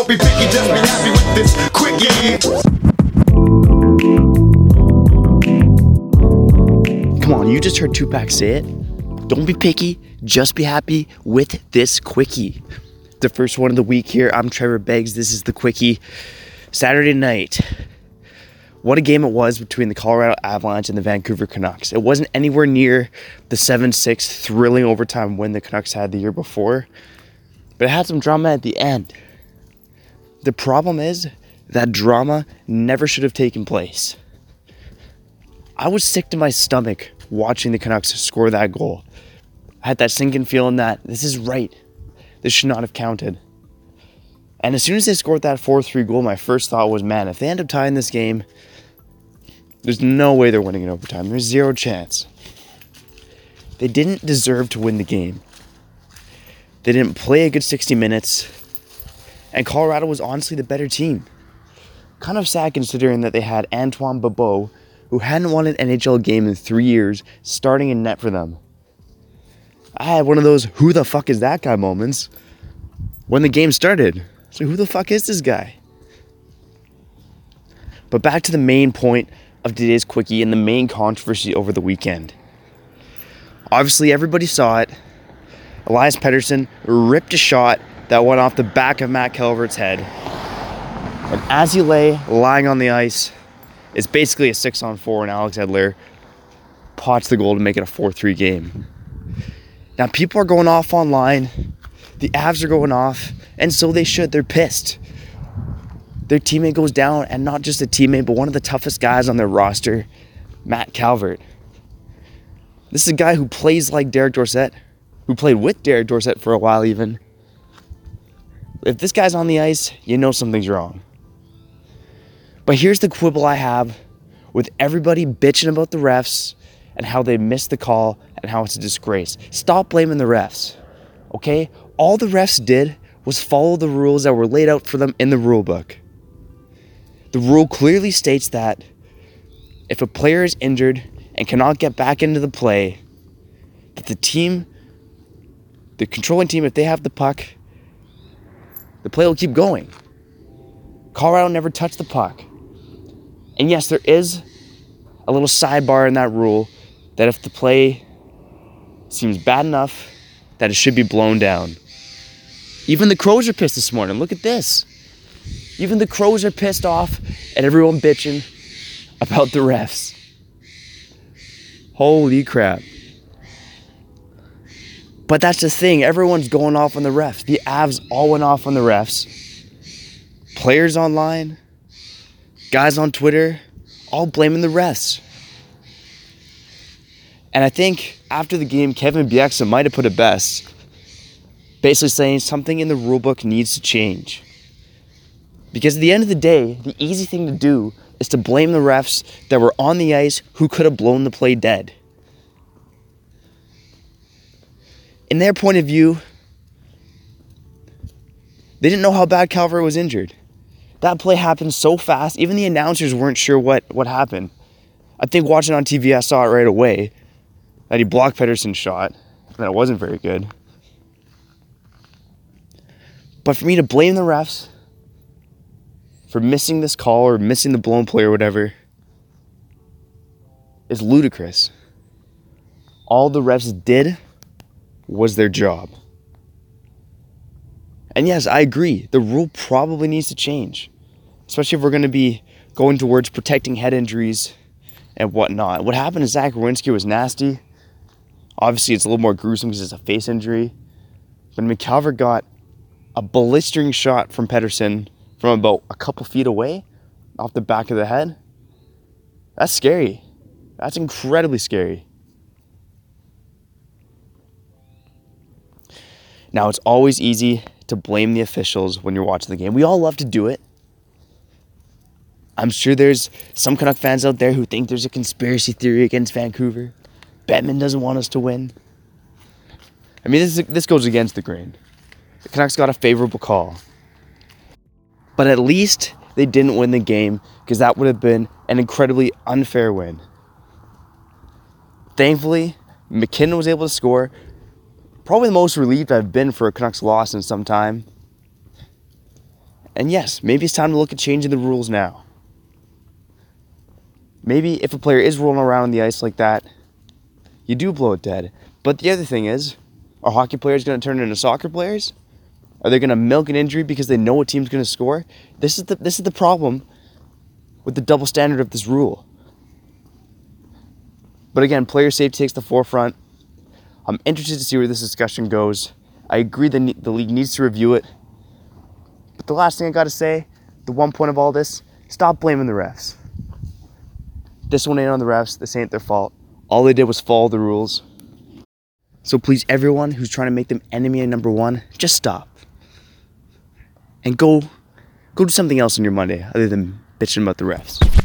Don't be picky, just be happy with this quickie. Come on, you just heard Tupac say it. Don't be picky, just be happy with this quickie. The first one of the week here. I'm Trevor Beggs. This is the quickie. Saturday night. What a game it was between the Colorado Avalanche and the Vancouver Canucks. It wasn't anywhere near the 7 6 thrilling overtime win the Canucks had the year before, but it had some drama at the end. The problem is that drama never should have taken place. I was sick to my stomach watching the Canucks score that goal. I had that sinking feeling that this is right. This should not have counted. And as soon as they scored that 4 3 goal, my first thought was, man, if they end up tying this game, there's no way they're winning in overtime. There's zero chance. They didn't deserve to win the game. They didn't play a good 60 minutes. And Colorado was honestly the better team. Kind of sad considering that they had Antoine Bibeau, who hadn't won an NHL game in three years, starting in net for them. I had one of those who the fuck is that guy moments when the game started. So, who the fuck is this guy? But back to the main point of today's quickie and the main controversy over the weekend. Obviously, everybody saw it. Elias Pettersson ripped a shot that went off the back of Matt Calvert's head. And as he lay lying on the ice, it's basically a six on four, and Alex Edler pots the goal to make it a 4 3 game. Now, people are going off online. The Avs are going off, and so they should. They're pissed their teammate goes down, and not just a teammate, but one of the toughest guys on their roster, Matt Calvert. This is a guy who plays like Derek Dorsett, who played with Derek Dorsett for a while, even. If this guy's on the ice, you know something's wrong. But here's the quibble I have with everybody bitching about the refs and how they missed the call and how it's a disgrace. Stop blaming the refs, okay? All the refs did was follow the rules that were laid out for them in the rule book. The rule clearly states that if a player is injured and cannot get back into the play, that the team, the controlling team, if they have the puck, the play will keep going. Colorado never touched the puck. And yes, there is a little sidebar in that rule that if the play seems bad enough, that it should be blown down. Even the Crows are pissed this morning. Look at this. Even the Crows are pissed off at everyone bitching about the refs. Holy crap. But that's the thing. Everyone's going off on the refs. The Avs all went off on the refs. Players online, guys on Twitter, all blaming the refs. And I think after the game, Kevin Bieksa might have put it best, basically saying something in the rulebook needs to change. Because at the end of the day, the easy thing to do is to blame the refs that were on the ice who could have blown the play dead. In their point of view, they didn't know how bad Calvert was injured. That play happened so fast, even the announcers weren't sure what, what happened. I think watching on TV, I saw it right away that he blocked Pettersson's shot, and it wasn't very good. But for me to blame the refs for missing this call or missing the blown play or whatever is ludicrous. All the refs did was their job. And yes, I agree. The rule probably needs to change, especially if we're going to be going towards protecting head injuries and whatnot. What happened to Zach Werenski was nasty. Obviously, it's a little more gruesome because it's a face injury. But Matt Calvert got a blistering shot from Pettersson from about a couple feet away off the back of the head. That's scary. That's incredibly scary. Now, it's always easy to blame the officials when you're watching the game. We all love to do it. I'm sure there's some Canuck fans out there who think there's a conspiracy theory against Vancouver. Bettman doesn't want us to win. I mean, this, this goes against the grain. The Canucks got a favorable call. But at least they didn't win the game because that would have been an incredibly unfair win. Thankfully, MacKinnon was able to score. Probably the most relieved I've been for a Canucks loss in some time. And yes, maybe it's time to look at changing the rules now. Maybe if a player is rolling around on the ice like that, you do blow it dead. But the other thing is, are hockey players going to turn into soccer players? Are they going to milk an injury because they know a team's going to score? This is the this is the problem with the double standard of this rule. But again, player safety takes the forefront. I'm interested to see where this discussion goes. I agree that the league needs to review it. But the last thing I got to say, the one point of all this, stop blaming the refs. This one ain't on the refs. This ain't their fault. All they did was follow the rules. So please, everyone who's trying to make them enemy number one, just stop and go, go do something else on your Monday other than bitching about the refs.